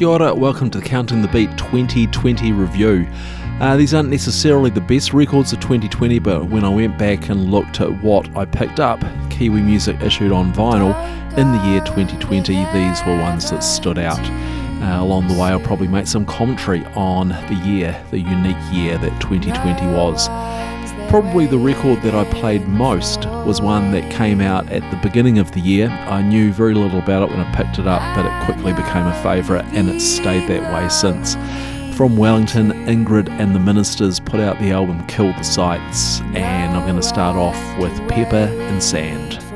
Kia ora, welcome to the Counting the Beat 2020 review. Uh, these aren't necessarily the best records of 2020, but when I went back and looked at what I picked up, Kiwi music issued on vinyl in the year 2020, these were ones that stood out. Uh, along the way, I'll probably make some commentary on the year, the unique year that 2020 was. Probably the record that I played most was one that came out at the beginning of the year. I knew very little about it when I picked it up, but it quickly became a favourite and it's stayed that way since. From Wellington, Ingrid and the Ministers put out the album Kill the Sights, and I'm going to start off with Pepper and Sand.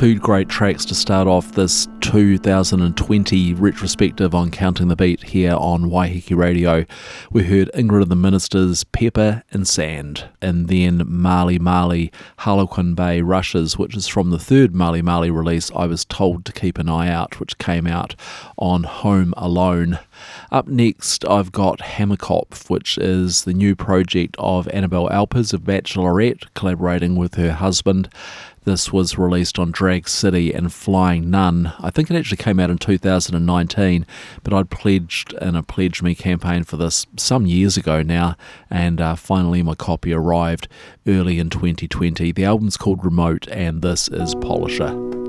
Two great tracks to start off this 2020 retrospective on Counting the Beat here on Waiheke Radio. We heard Ingrid and the Ministers, Pepper and Sand, and then Marley Marley, Harlequin Bay Rushes, which is from the third Marley Marley release, I Was Told to Keep an Eye Out, which came out on Home Alone. Up next, I've got Hammerkopf, which is the new project of Annabel Alpers of Bachelorette, collaborating with her husband. This was released on Drag City and Flying Nun. I think it actually came out in 2019, but I'd pledged in a PledgeMe campaign for this some years ago now, and uh, finally my copy arrived early in 2020. The album's called Remote, and this is Polisher.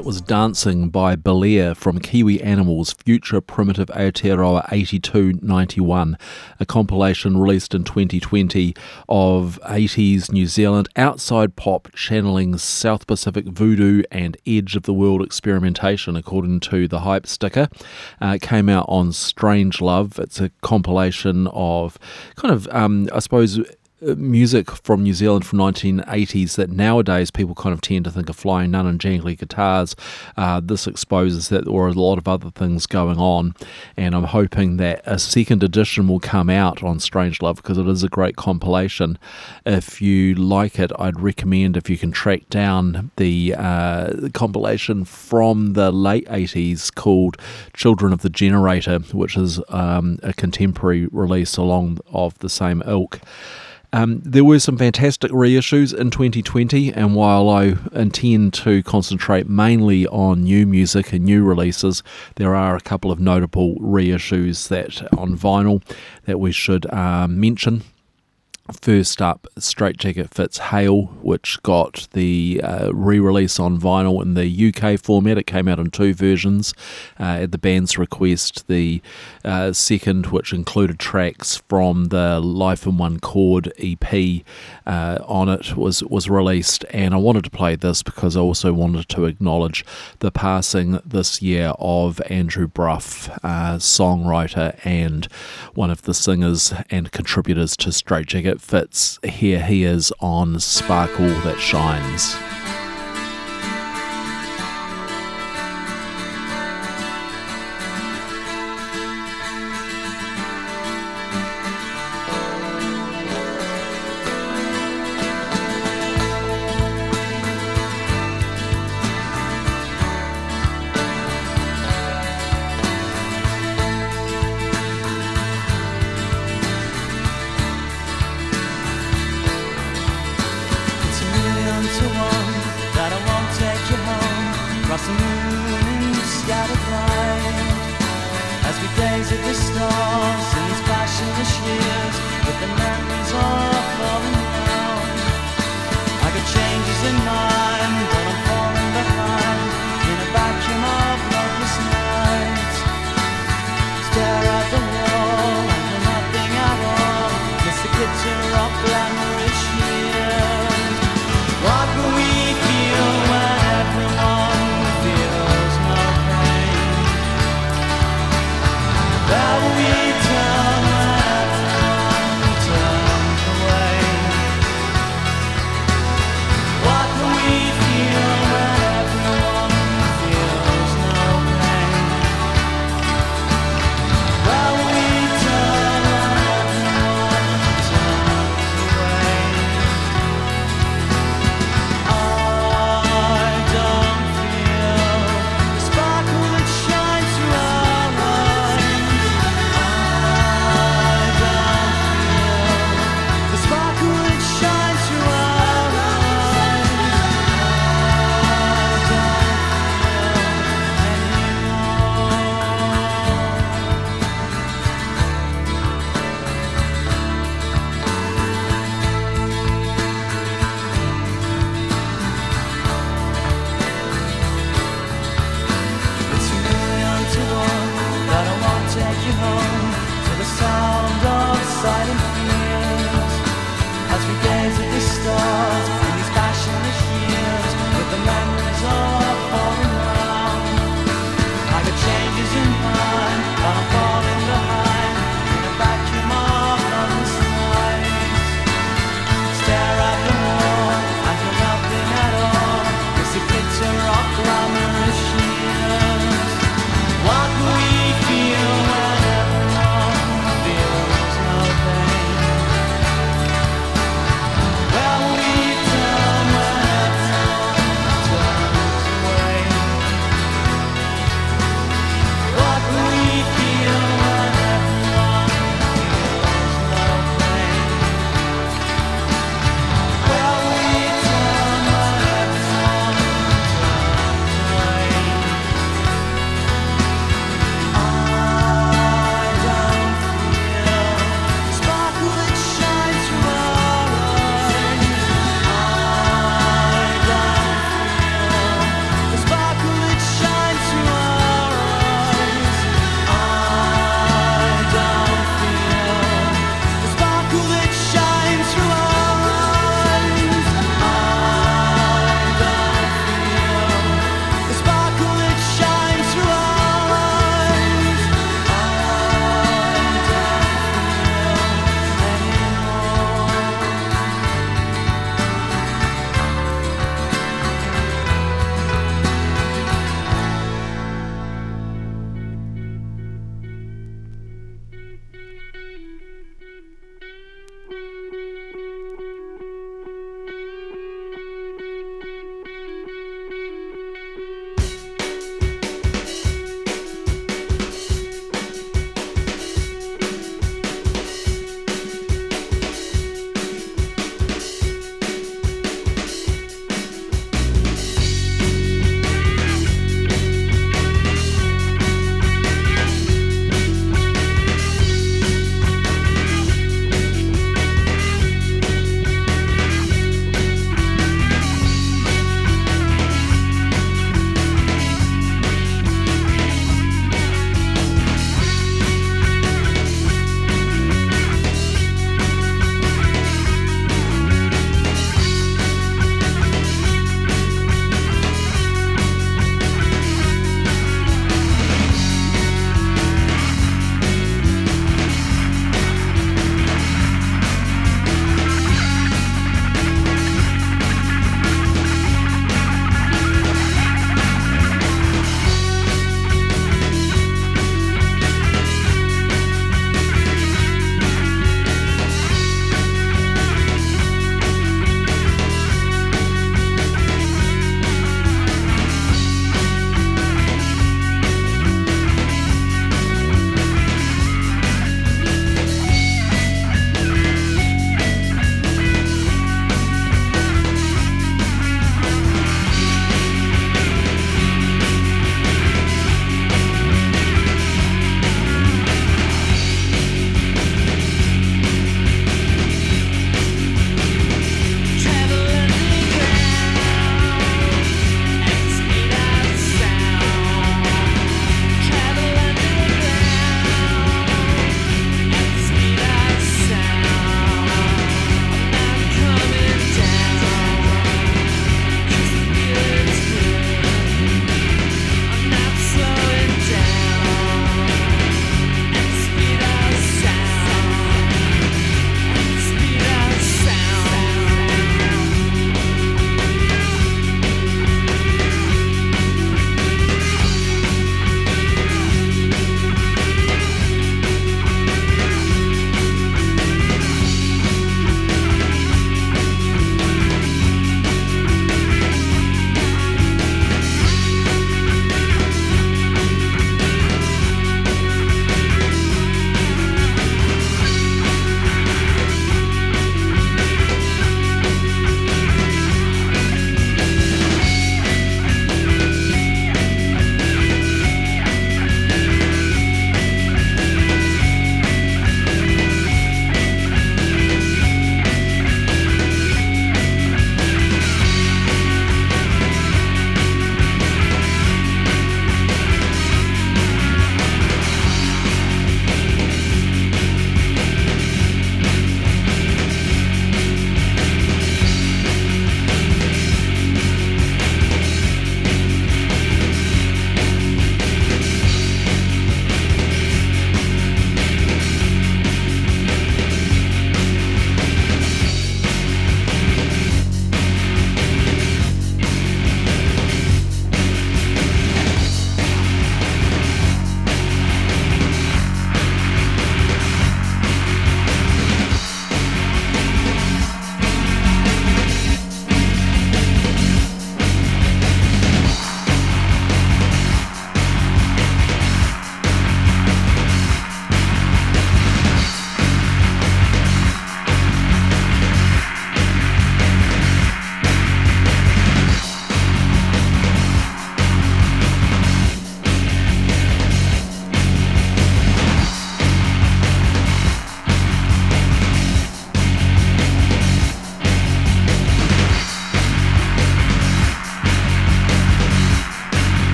That was Dancing by Belair from Kiwi Animals Future Primitive Aotearoa 8291, a compilation released in 2020 of 80s New Zealand outside pop channeling South Pacific voodoo and edge of the world experimentation, according to the Hype Sticker. Uh, came out on Strangelove. It's a compilation of kind of, um, I suppose, music from New Zealand from 1980s that nowadays people kind of tend to think of flying nun and jangly guitars. Uh, this exposes that there are a lot of other things going on, and I'm hoping that a second edition will come out on Strangelove because it is a great compilation. If you like it, I'd recommend if you can track down the, uh, compilation from the late 80s called Children of the Generator, which is um, a contemporary release along of the same ilk. Um, there were some fantastic reissues in 2020, and while I intend to concentrate mainly on new music and new releases, there are a couple of notable reissues that on vinyl that we should uh, mention. First up, Straitjacket Fits Hail, which got the uh, re release on vinyl in the UK format. It came out in two versions uh, at the band's request. The uh, second, which included tracks from the Life in One Chord EP uh, on it, was, was released. And I wanted to play this because I also wanted to acknowledge the passing this year of Andrew Brough, uh, songwriter and one of the singers and contributors to Straitjacket fits. Here he is on Sparkle That Shines.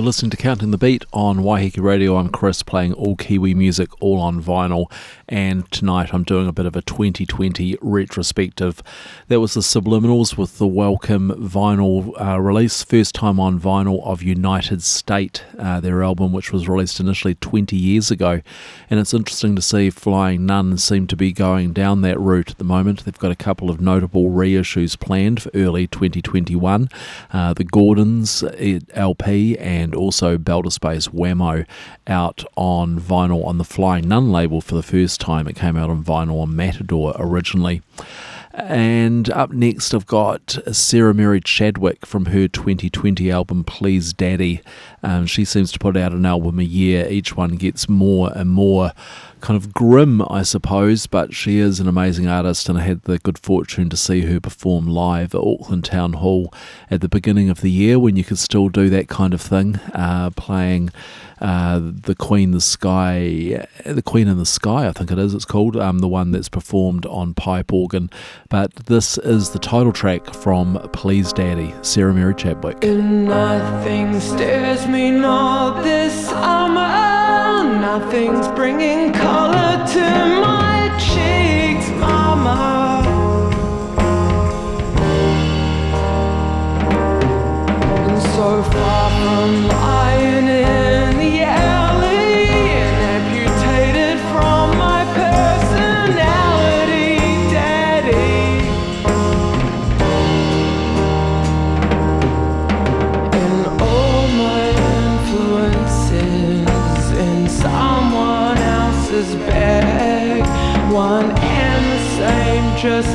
You're listening to Counting the Beat on Waiheke Radio. I'm Chris playing all Kiwi music, all on vinyl. And tonight I'm doing a bit of a 2020 retrospective. That was the Subliminals with the Welcome vinyl uh, release, first time on vinyl of United State, uh, their album, which was released initially 20 years ago. And it's interesting to see Flying Nun seem to be going down that route at the moment. They've got a couple of notable reissues planned for early 2021. Uh, the Gordons LP and also Bailter Space Wammo out on vinyl on the Flying Nun label for the first time. It came out on vinyl on Matador originally. And up next, I've got Sarah Mary Chadwick from her 2020 album Please Daddy. Um, she seems to put out an album a year. Each one gets more and more kind of grim, I suppose, but she is an amazing artist, and I had the good fortune to see her perform live at Auckland Town Hall at the beginning of the year when you could still do that kind of thing, uh, playing uh, the Queen, the Sky, the Queen in the Sky, I think it is. It's called um, the one that's performed on pipe organ. But this is the title track from Please Daddy, Sarah Mary Chadwick. Nothing stares me not this summer. Nothing's bringing color to my cheeks, mama. So far from just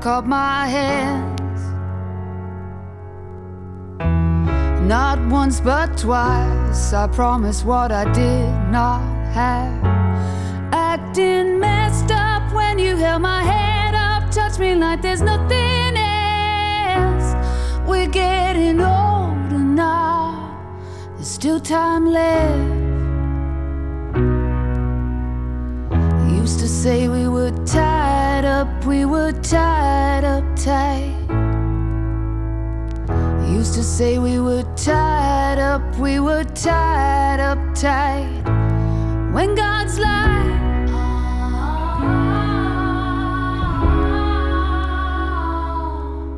I cup my hands. Not once but twice, I promised what I did not we were tied up tight. When God's light.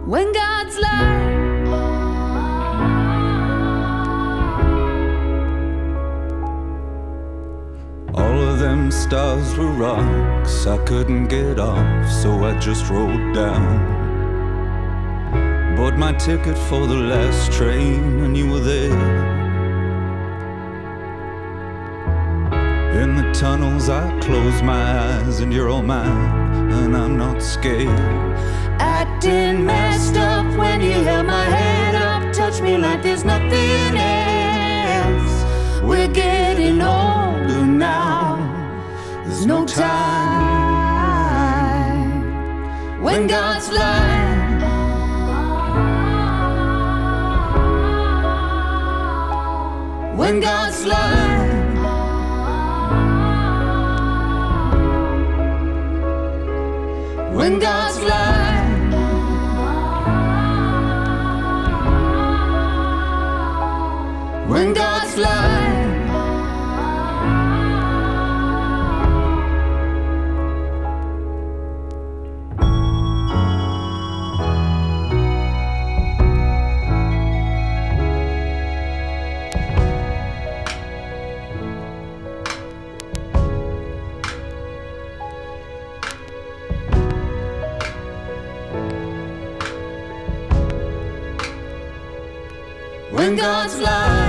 when God's light. All of them stars were rocks I couldn't get off, so I just rolled down. Bought my ticket for the last train, and you were there. In the tunnels, I close my eyes, and you're all mine, and I'm not scared. acting messed up when you held my head up, touch me like there's nothing else. We're getting older now, there's no time. When God's like, when God's like. When God's light. when God's When God's like.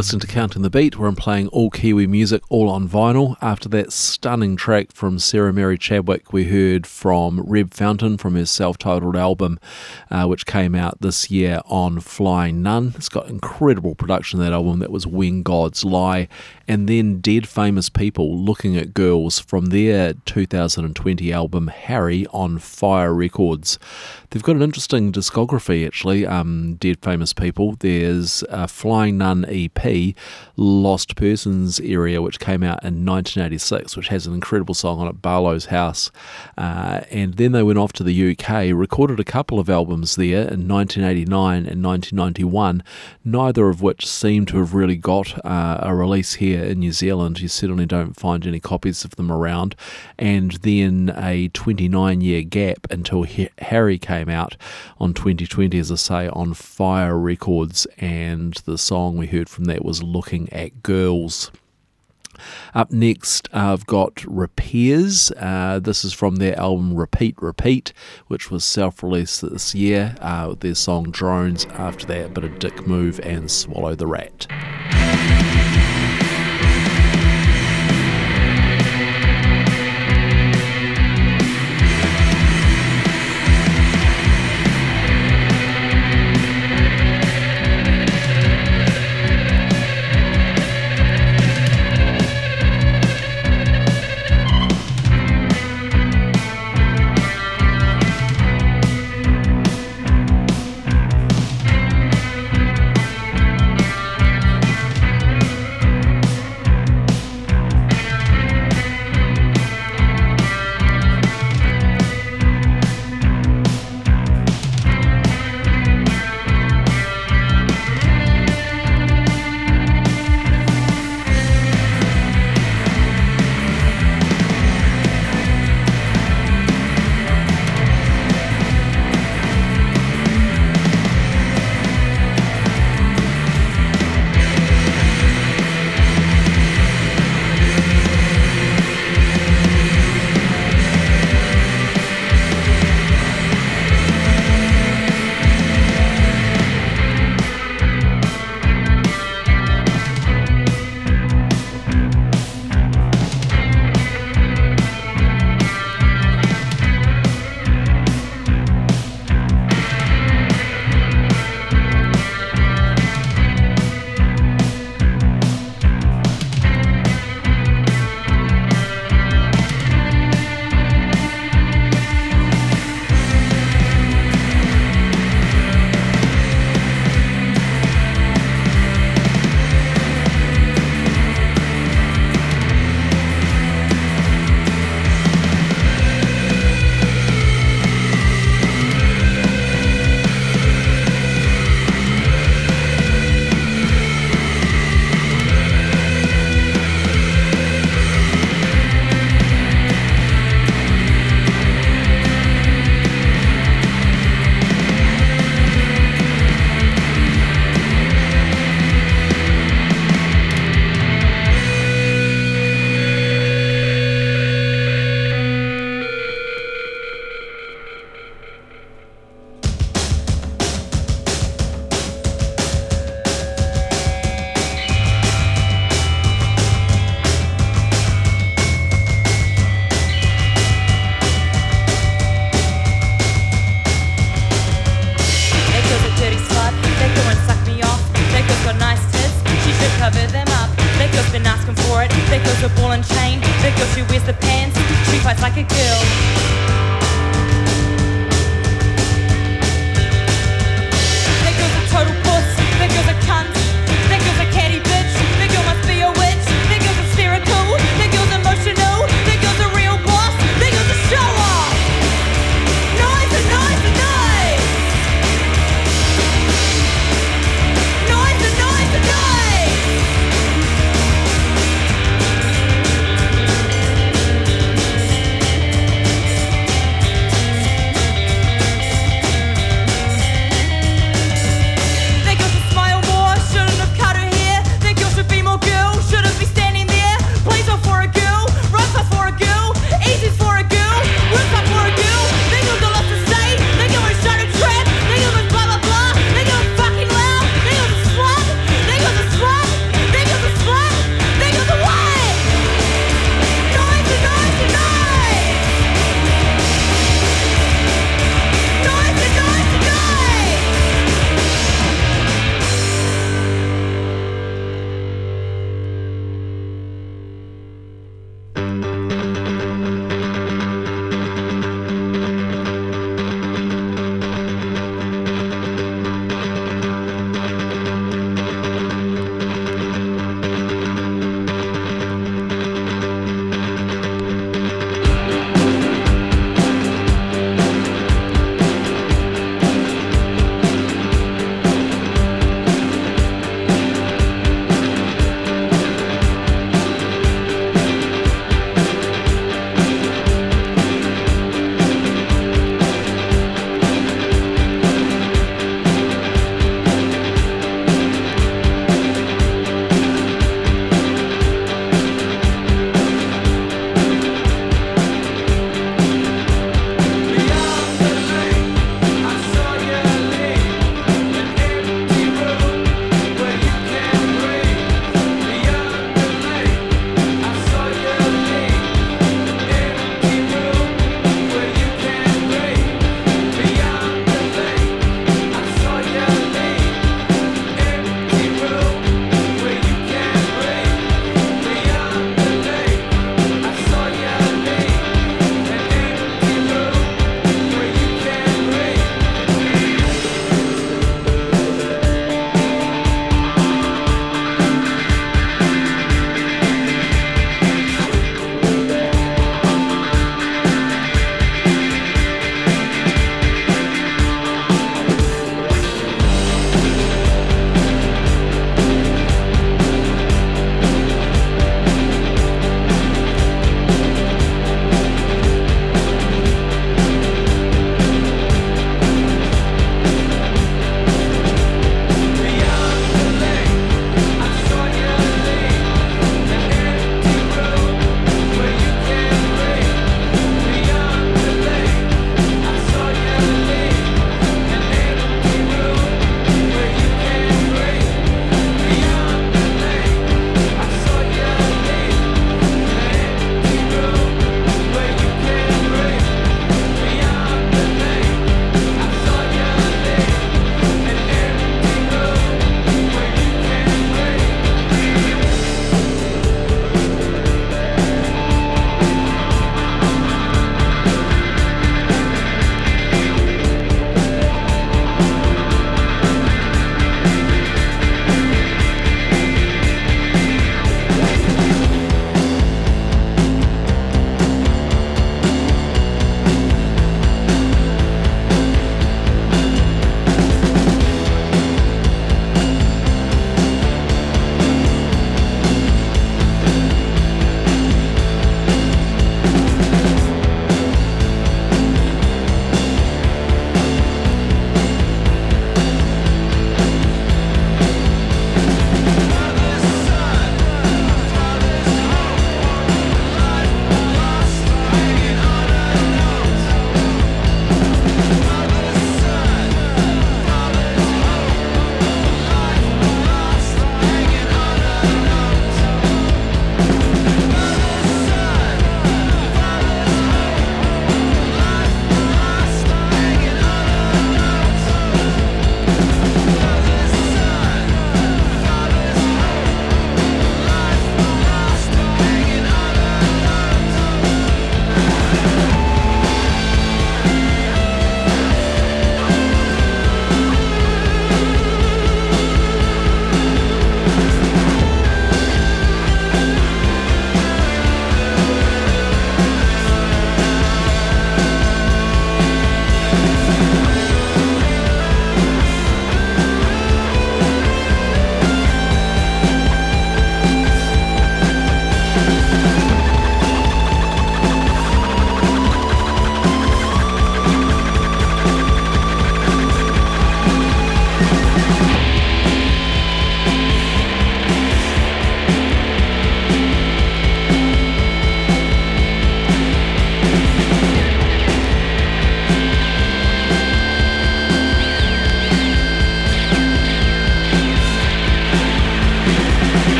Listening to Counting the Beat, where I'm playing all Kiwi music, all on vinyl. After that stunning track from Sarah Mary Chadwick, we heard from Reb Fountain from his self titled album, uh, which came out this year on Flying Nun. It's got incredible production, that album. That was When Gods Lie. And then Dead Famous People Looking at Girls from their 2020 album Harry on Fire Records. They've got an interesting discography, actually, um, Dead Famous People. There's a Flying Nun EP, Lost Persons Area, which came out in 1986, which has an incredible song on it, Barlow's House. Uh, and then they went off to the UK, recorded a couple of albums there in 1989 and 1991, neither of which seem to have really got uh, a release here in New Zealand. You certainly don't find any copies of them around. And then a 29 year gap until Harry came out on 2020, as I say, on Fire Records, and the song we heard from that was Looking at Girls. Up next, I've got Repairs. Uh, this is from their album Repeat Repeat, which was self released this year. Uh, their song Drones. After that, but a Dick Move and Swallow the Rat.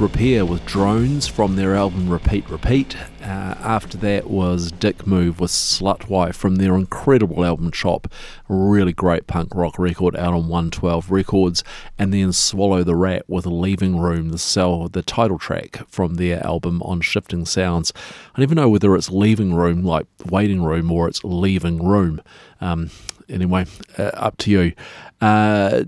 Repair with Drones from their album Repeat Repeat. Uh, after that was Dick Move with Slut Wife from their incredible album Chop, really great punk rock record out on 112 Records, and then Swallow the Rat with Leaving Room, the cell, the title track from their album on Shifting Sounds. I never know whether it's Leaving Room like Waiting Room or it's Leaving Room. Um, anyway, uh, up to you. Uh,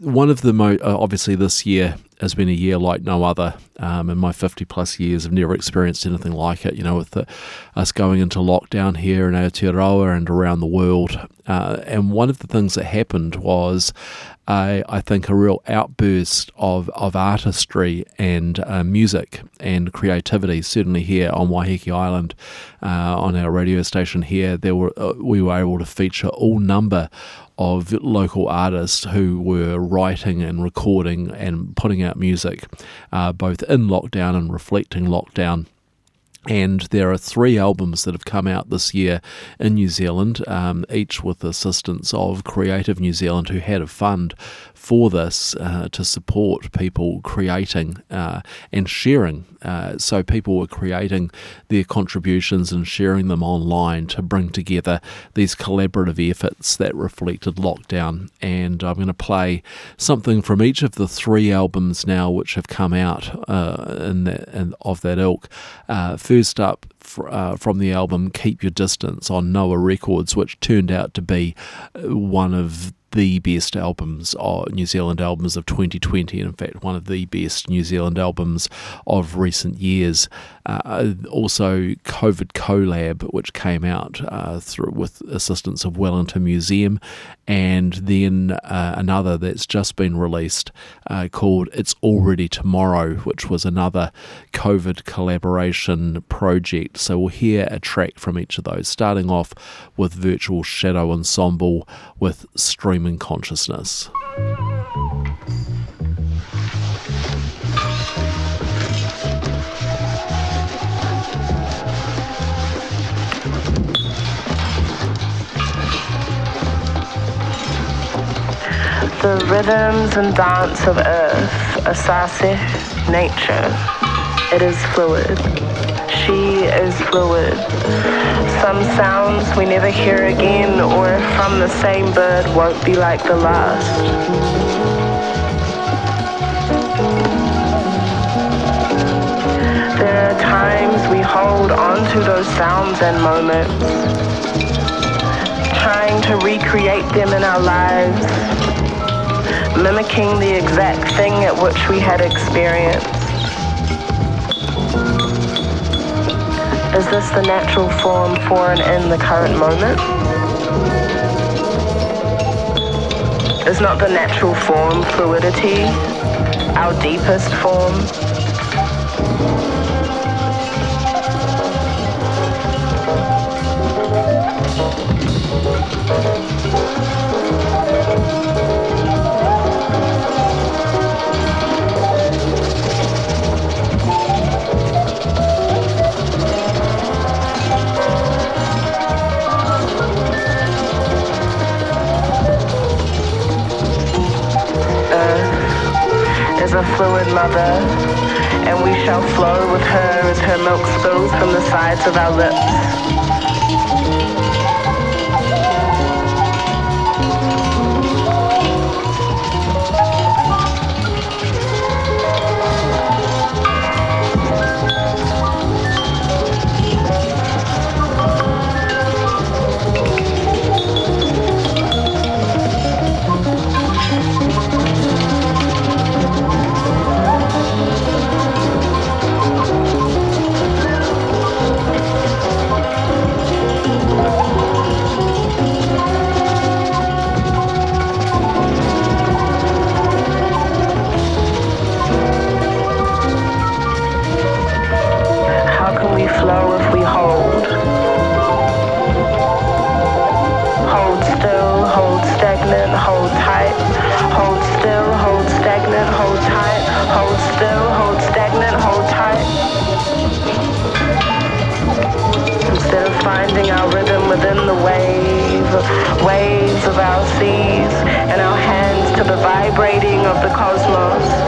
one of the mo- uh, obviously this year has been a year like no other. Um, in my 50 plus years, I've never experienced anything like it. You know, with the, us going into lockdown here in Aotearoa and around the world. Uh, and one of the things that happened was, uh, I think, a real outburst of, of artistry and uh, music and creativity. Certainly here on Waiheke Island, uh, on our radio station here, there were uh, we were able to feature all number of local artists who were writing and recording and putting out music, uh, both in lockdown and reflecting lockdown. And there are three albums that have come out this year in New Zealand, um, each with assistance of Creative New Zealand, who had a fund for this uh, to support people creating uh, and sharing. Uh, so people were creating their contributions and sharing them online to bring together these collaborative efforts that reflected lockdown. And I'm going to play something from each of the three albums now which have come out uh, in, that, in of that ilk. Uh, first up, uh, from the album Keep Your Distance on Noah Records, which turned out to be uh, one of the best albums, of uh, New Zealand albums of 2020, and in fact, one of the best New Zealand albums of recent years. Uh, also, COVID Collab, which came out uh, through with assistance of Wellington Museum, and then uh, another that's just been released uh, called It's Already Tomorrow, which was another COVID collaboration project. So we'll hear a track from each of those, starting off with Virtual Shadow Ensemble with Streaming Consciousness. the rhythms and dance of earth, Asase, nature. It is fluid. Is fluid. Some sounds we never hear again or from the same bird won't be like the last. There are times we hold on to those sounds and moments, trying to recreate them in our lives mimicking the exact thing at which we had experienced. Is this the natural form for and in the current moment? Is not the natural form fluidity, our deepest form? Fluid mother, and we shall flow with her as her milk spills from the sides of our lips. Cosmos.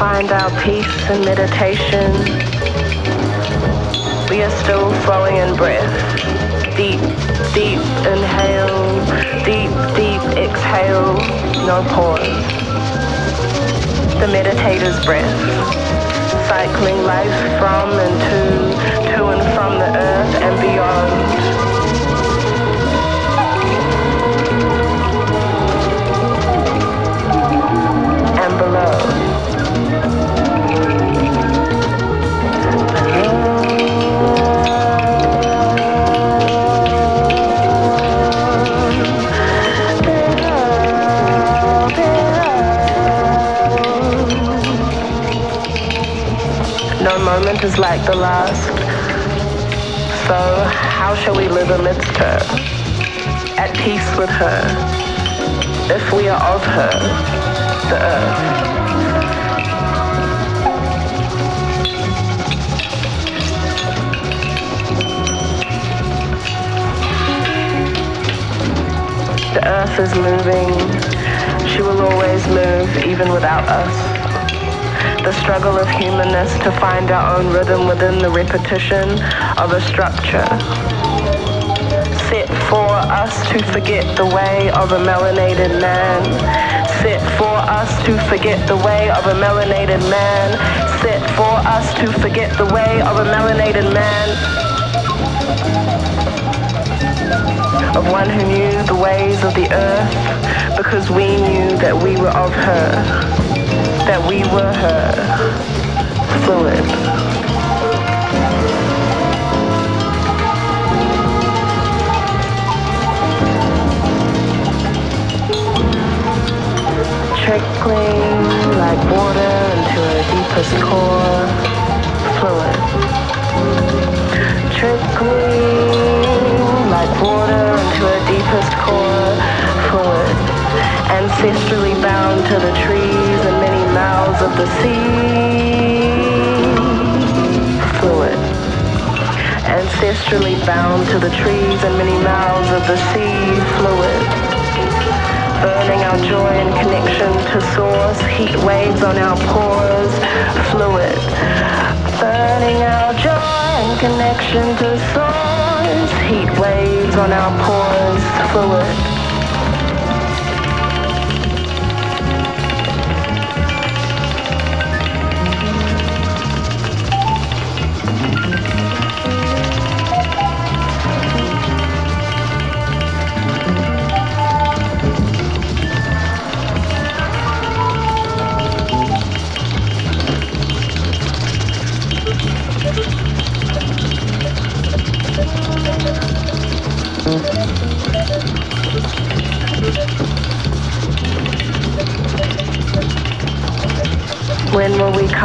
Find our peace and meditation, we are still flowing in breath. Deep, deep inhale, deep, deep exhale, no pause. The meditator's breath, cycling life from and to, to and from the earth and beyond. Shall we live amidst her? At peace with her, if we are of her, the earth. The earth is moving. She will always move even without us. The struggle of humanness to find our own rhythm within the repetition of a structure us to forget the way of a melanated man. Set for us to forget the way of a melanated man. Set for us to forget the way of a melanated man. Of one who knew the ways of the earth because we knew that we were of her, that we were her. Fluid. Trickling like water into her deepest core, fluid. Trickling like water into her deepest core, fluid. Ancestrally bound to the trees and many mouths of the sea, fluid. Ancestrally bound to the trees and many mouths of the sea, fluid burning our joy and connection to source, heat waves on our pores, fluid. Burning our joy and connection to source, heat waves on our pores, fluid.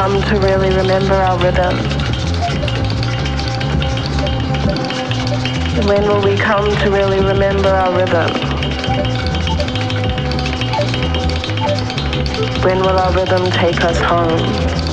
Come to really remember our rhythm? When will we come to really remember our rhythm? When will our rhythm take us home?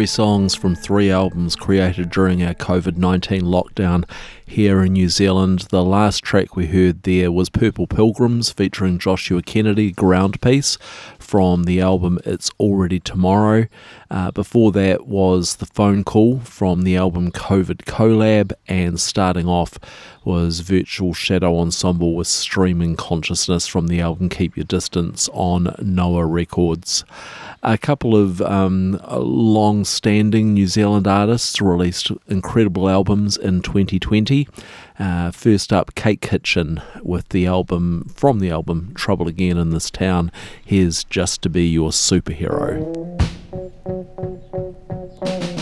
Three songs from three albums created during our COVID 19 lockdown here in New Zealand. The last track we heard there was Purple Pilgrims featuring Joshua Kennedy, Ground Piece, from the album It's Already Tomorrow. Uh, before that was The Phone Call from the album COVID Collab, and starting off was Virtual Shadow Ensemble with Streaming Consciousness from the album Keep Your Distance on Noah Records. A couple of um, long standing New Zealand artists released incredible albums in 2020. Uh, first up, Cake Kitchen with the album from the album Trouble Again in This Town. Here's Just to Be Your Superhero. For him.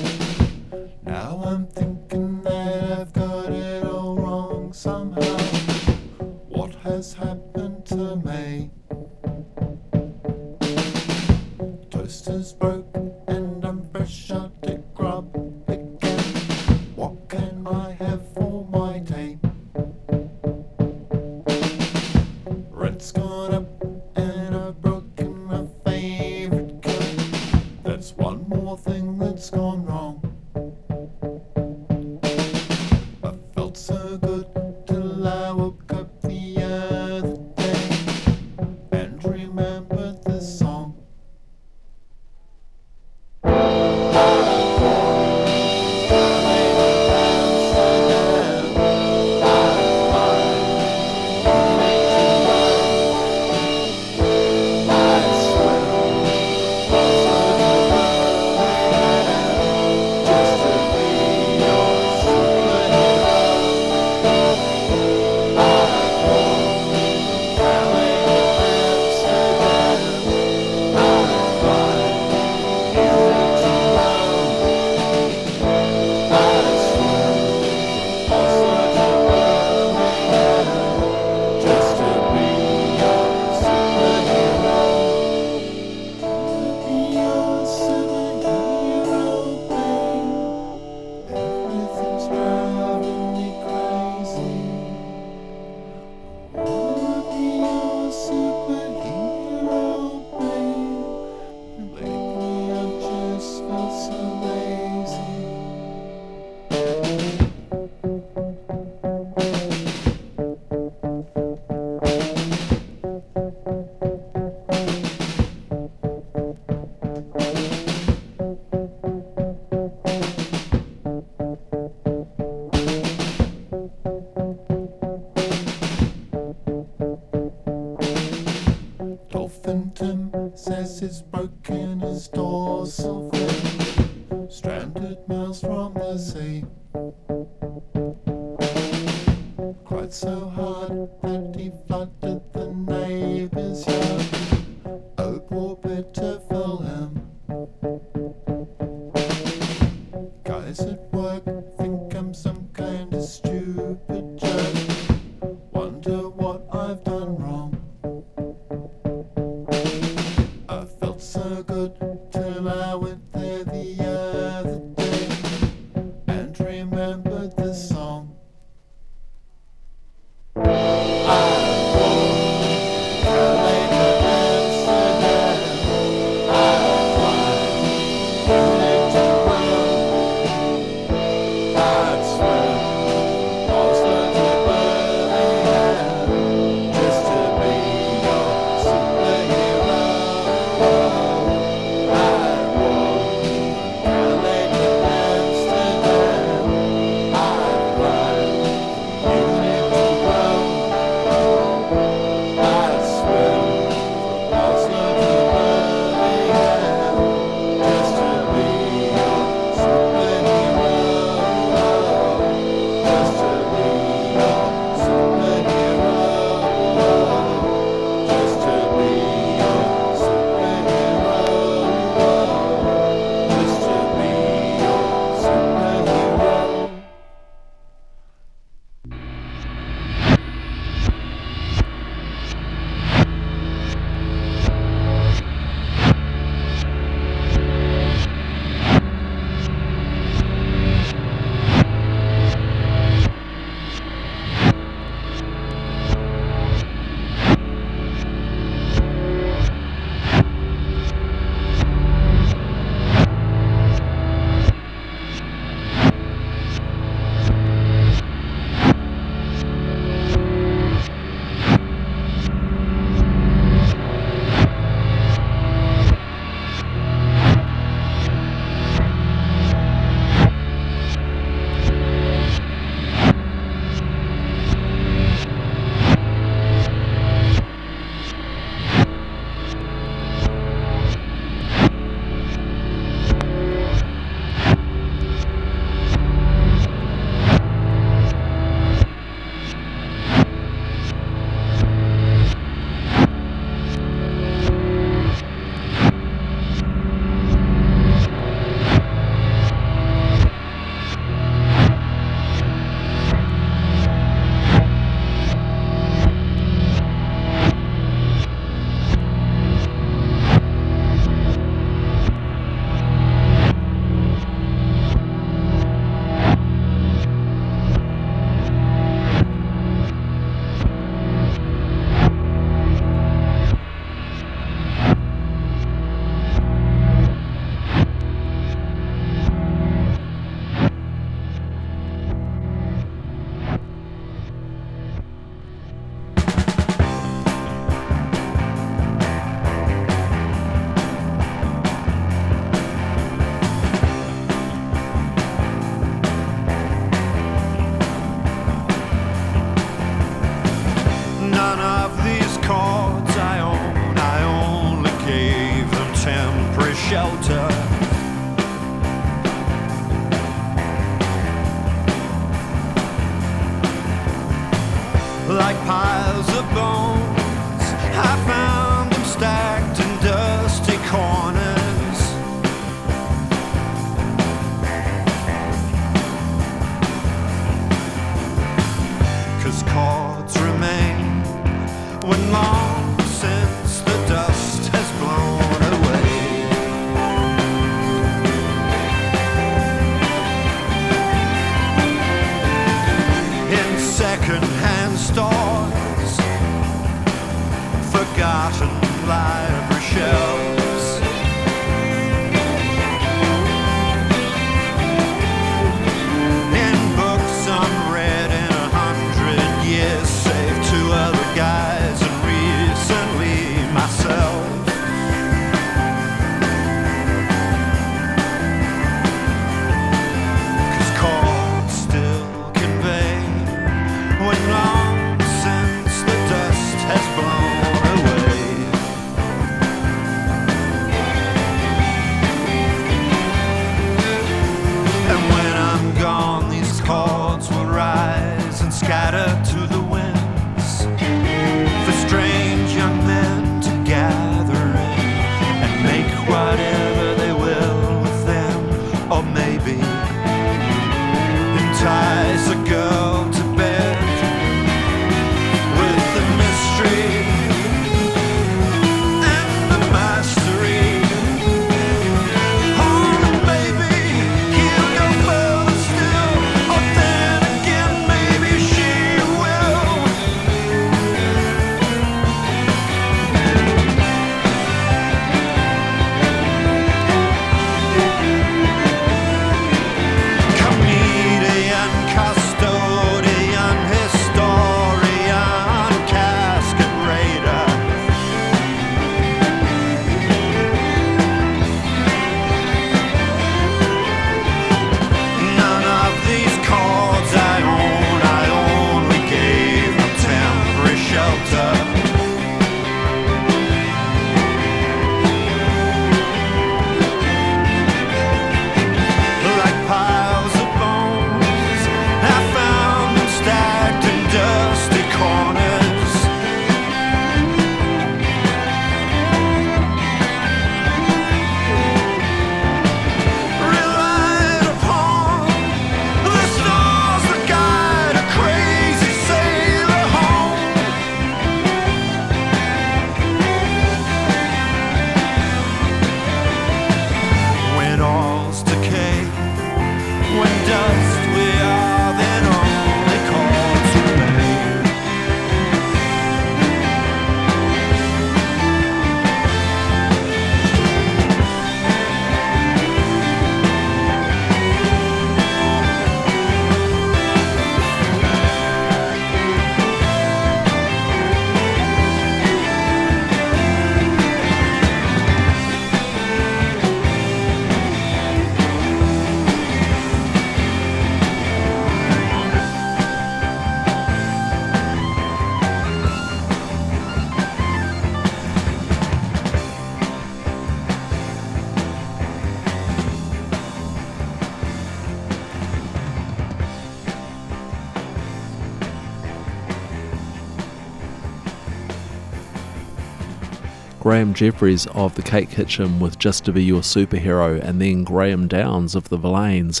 Graeme Jefferies of the Cake Kitchen with Just to Be Your Superhero, and then Graeme Downes of the Verlaines.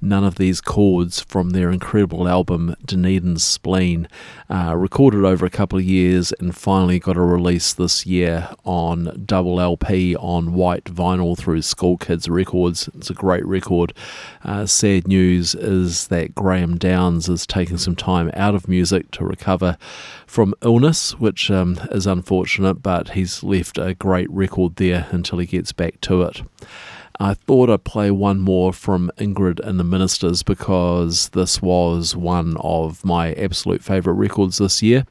None of these chords from their incredible album Dunedin's Spleen, uh, recorded over a couple of years and finally got a release this year on double LP on white vinyl through Schoolkids Records. It's a great record. Uh, sad news is that Graeme Downes is taking some time out of music to recover from illness, which um, is unfortunate, but he's left a great record there until he gets back to it. I thought I'd play one more from Ingrid and the Ministers because this was one of my absolute favourite records this year.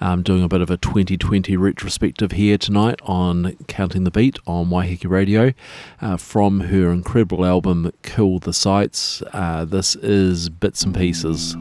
I'm doing a bit of a 2020 retrospective here tonight on Counting the Beat on Waiheke Radio uh, from her incredible album Kill the Sights. Uh, this is Bits and Pieces.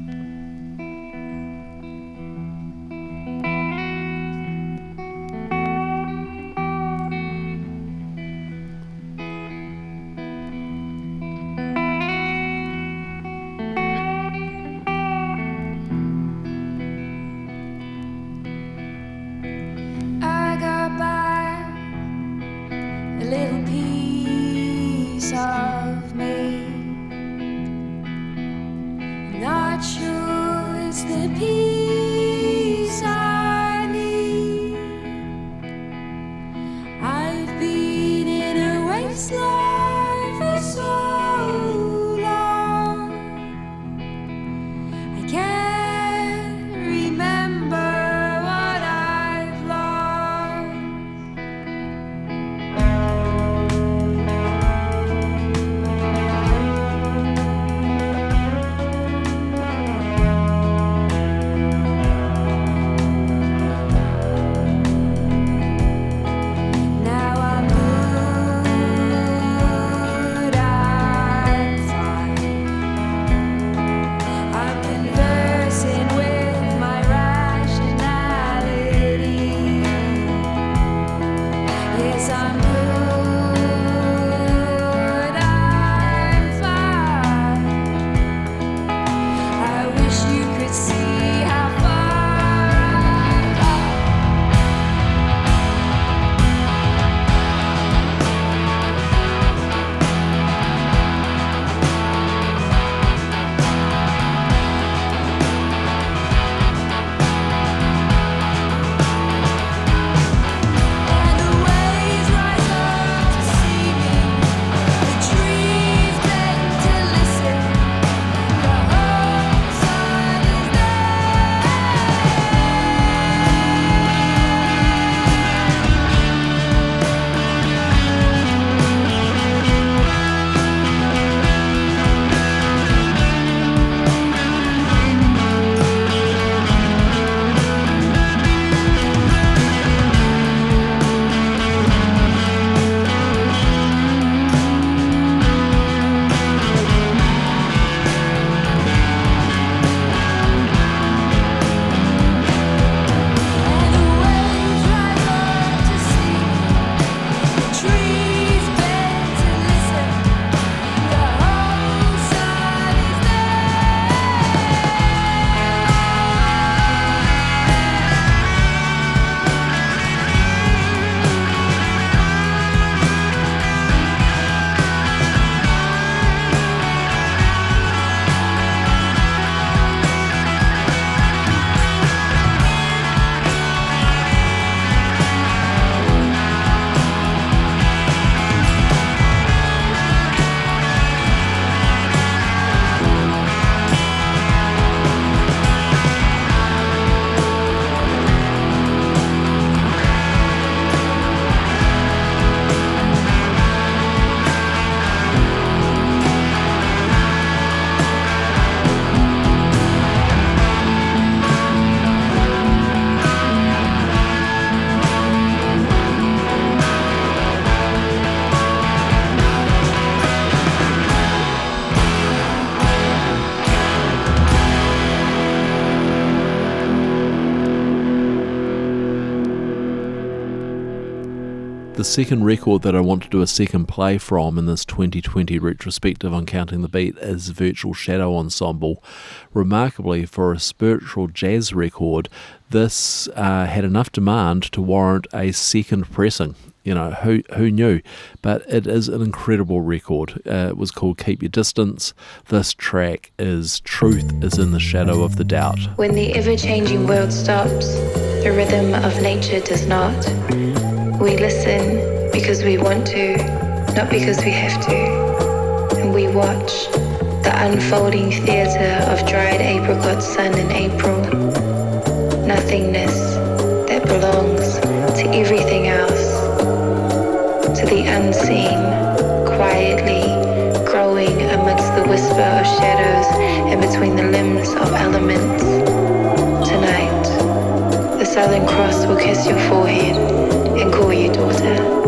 Second record that I want to do a second play from in this 2020 retrospective on Counting the Beat is Virtual Shadow Ensemble. Remarkably, for a spiritual jazz record, this uh, had enough demand to warrant a second pressing. You know, who, who knew? But it is an incredible record. Uh, it was called Keep Your Distance. This track is Truth is in the Shadow of the Doubt. When the ever changing world stops, the rhythm of nature does not. We listen because we want to, not because we have to. And we watch the unfolding theatre of dried apricot sun in April. Nothingness that belongs to everything else. To the unseen, quietly growing amidst the whisper of shadows and between the limbs of elements. Tonight, the Southern Cross will kiss your forehead and call you daughter.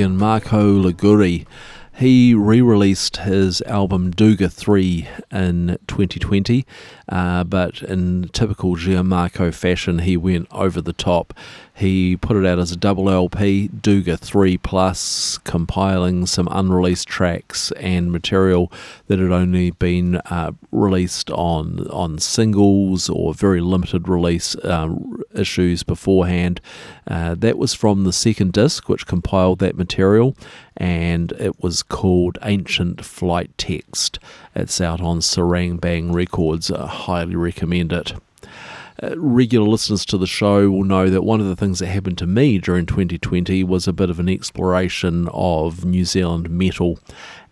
Marco Liguori. He re released his album Duga 3 in 2020, uh, but in typical Gianmarco fashion, he went over the top he put it out as a double LP, Duga 3 Plus, compiling some unreleased tracks and material that had only been uh, released on on singles or very limited release uh, issues beforehand. Uh, that was from the second disc, which compiled that material, and it was called Ancient Flight Text. It's out on Sarang Bang Records. I highly recommend it. Uh, regular listeners to the show will know that one of the things that happened to me during 2020 was a bit of an exploration of New Zealand metal.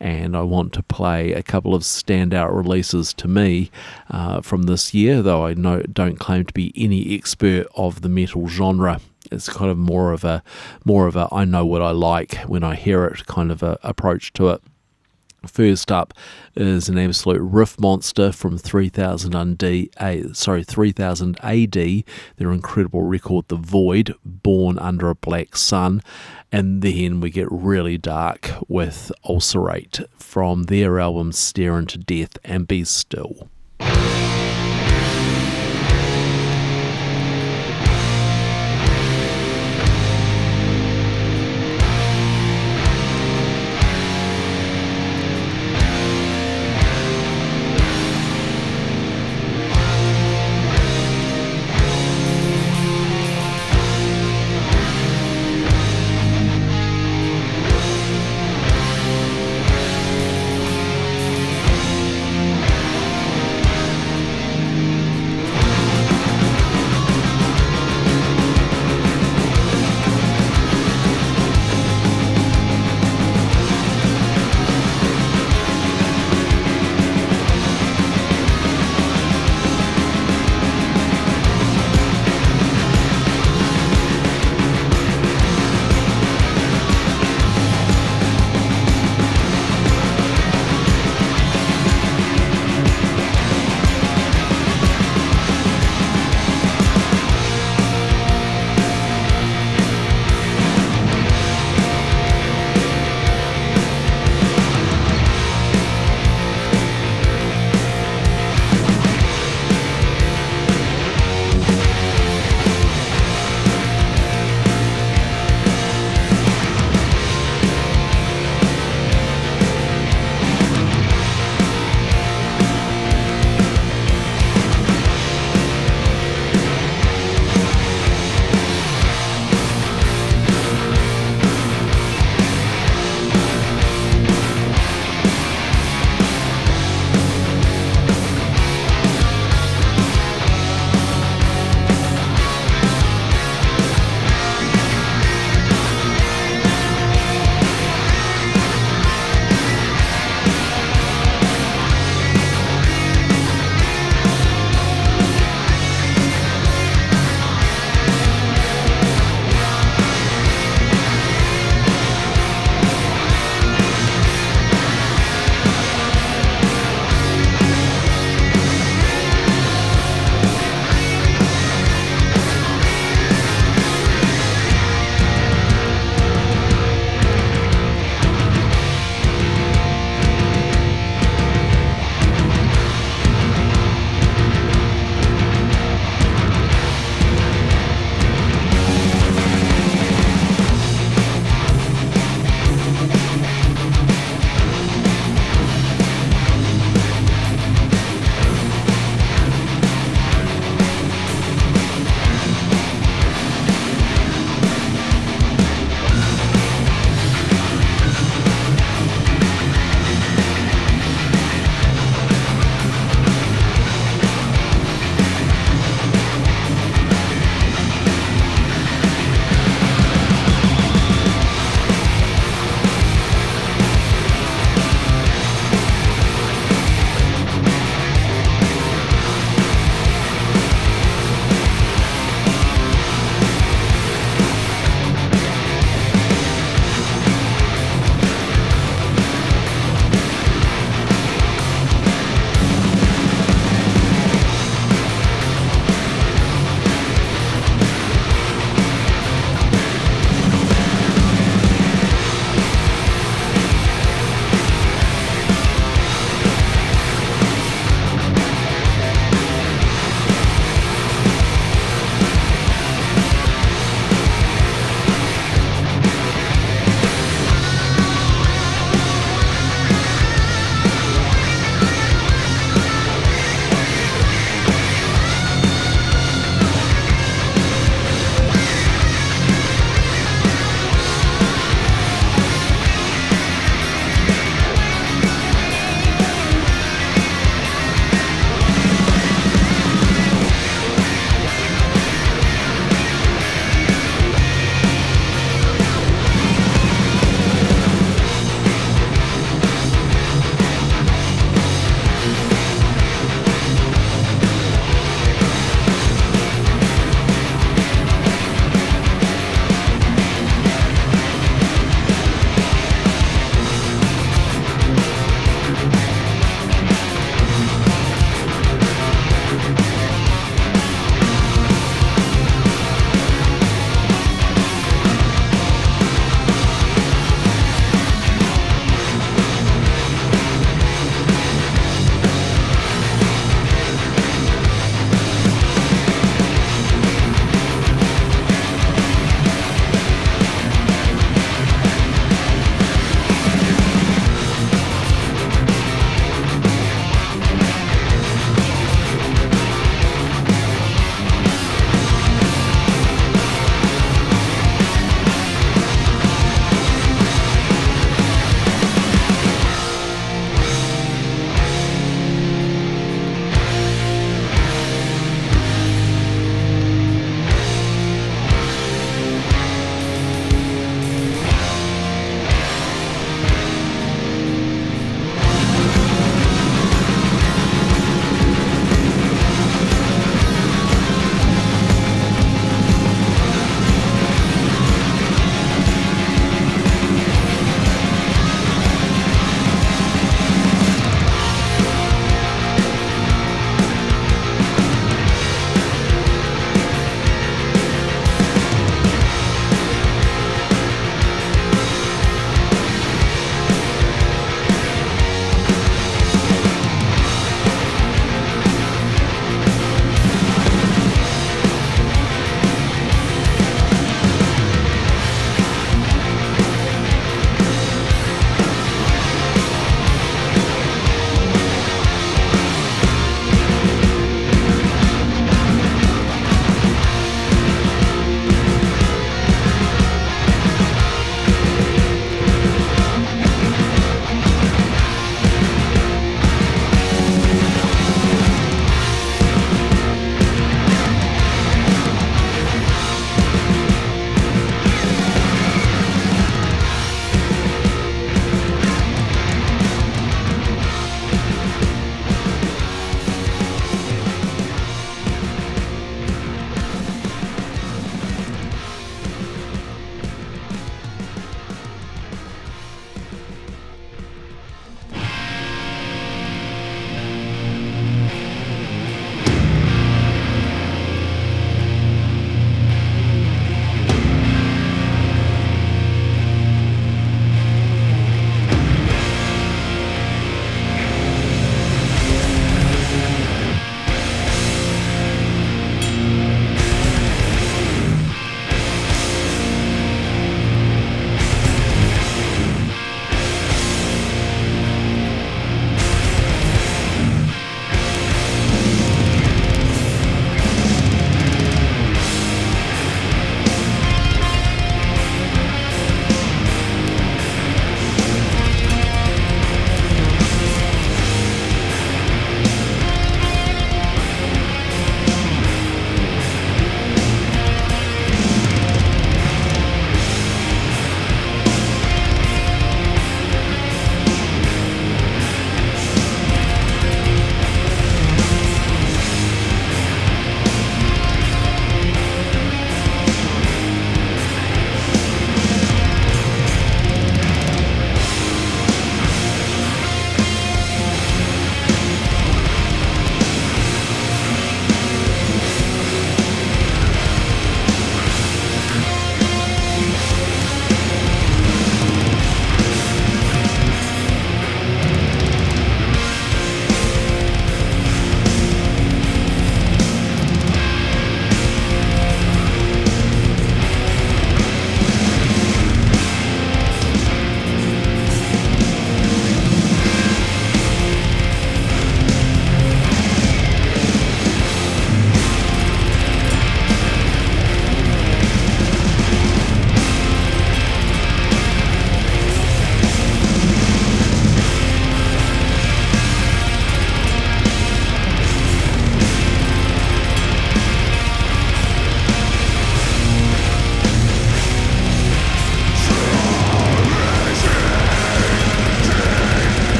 And I want to play a couple of standout releases to me uh, from this year, though I know, don't claim to be any expert of the metal genre it's kind of more of a more of a I know what I like when I hear it kind of a approach to it. First up is an absolute riff monster from 3000 AD, sorry, 3000 AD, their incredible record The Void, Born Under a Black Sun, and then we get really dark with Ulcerate from their album Stare into Death and Be Still.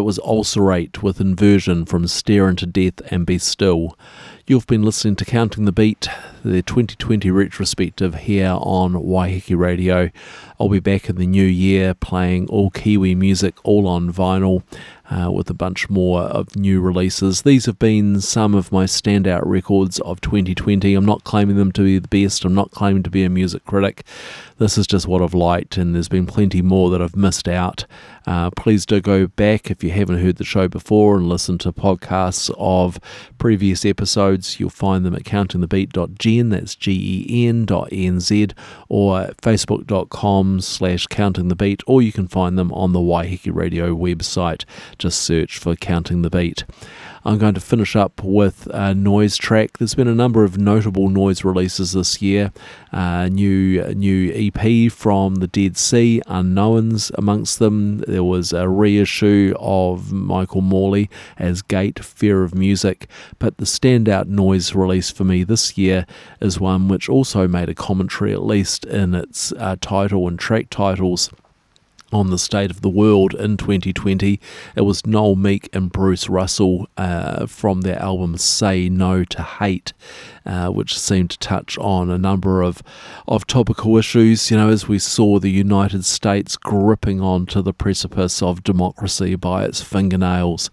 That was Ulcerate with Inversion from Stare into Death and Be Still. You've been listening to Counting the Beat, the 2020 retrospective here on Waiheke Radio. I'll be back in the new year playing all Kiwi music, all on vinyl uh, with a bunch more of new releases. These have been some of my standout records of 2020. I'm not claiming them to be the best, I'm not claiming to be a music critic. This is just what I've liked, and there's been plenty more that I've missed out. Uh, please do go back if you haven't heard the show before and listen to podcasts of previous episodes. You'll find them at countingthebeat.gen, that's G-E-N dot N-Z, or facebook.com slash countingthebeat, or you can find them on the Waiheke Radio website. Just search for Counting the Beat. I'm going to finish up with a noise track. There's been a number of notable noise releases this year. Uh, new new EP from the Dead C, Unknowns amongst them. There was a reissue of Michael Morley as Gate, Fear of Music. But the standout noise release for me this year is one which also made a commentary, at least in its uh, title and track titles on the state of the world in 2020. It was Noel Meek and Bruce Russell uh, from their album Say No to Hate, uh, which seemed to touch on a number of, of topical issues. You know, as we saw the United States gripping onto the precipice of democracy by its fingernails,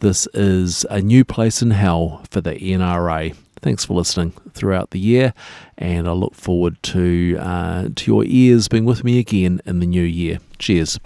this is a new place in hell for the NRA. Thanks for listening throughout the year, and I look forward to uh, to your ears being with me again in the new year. Cheers.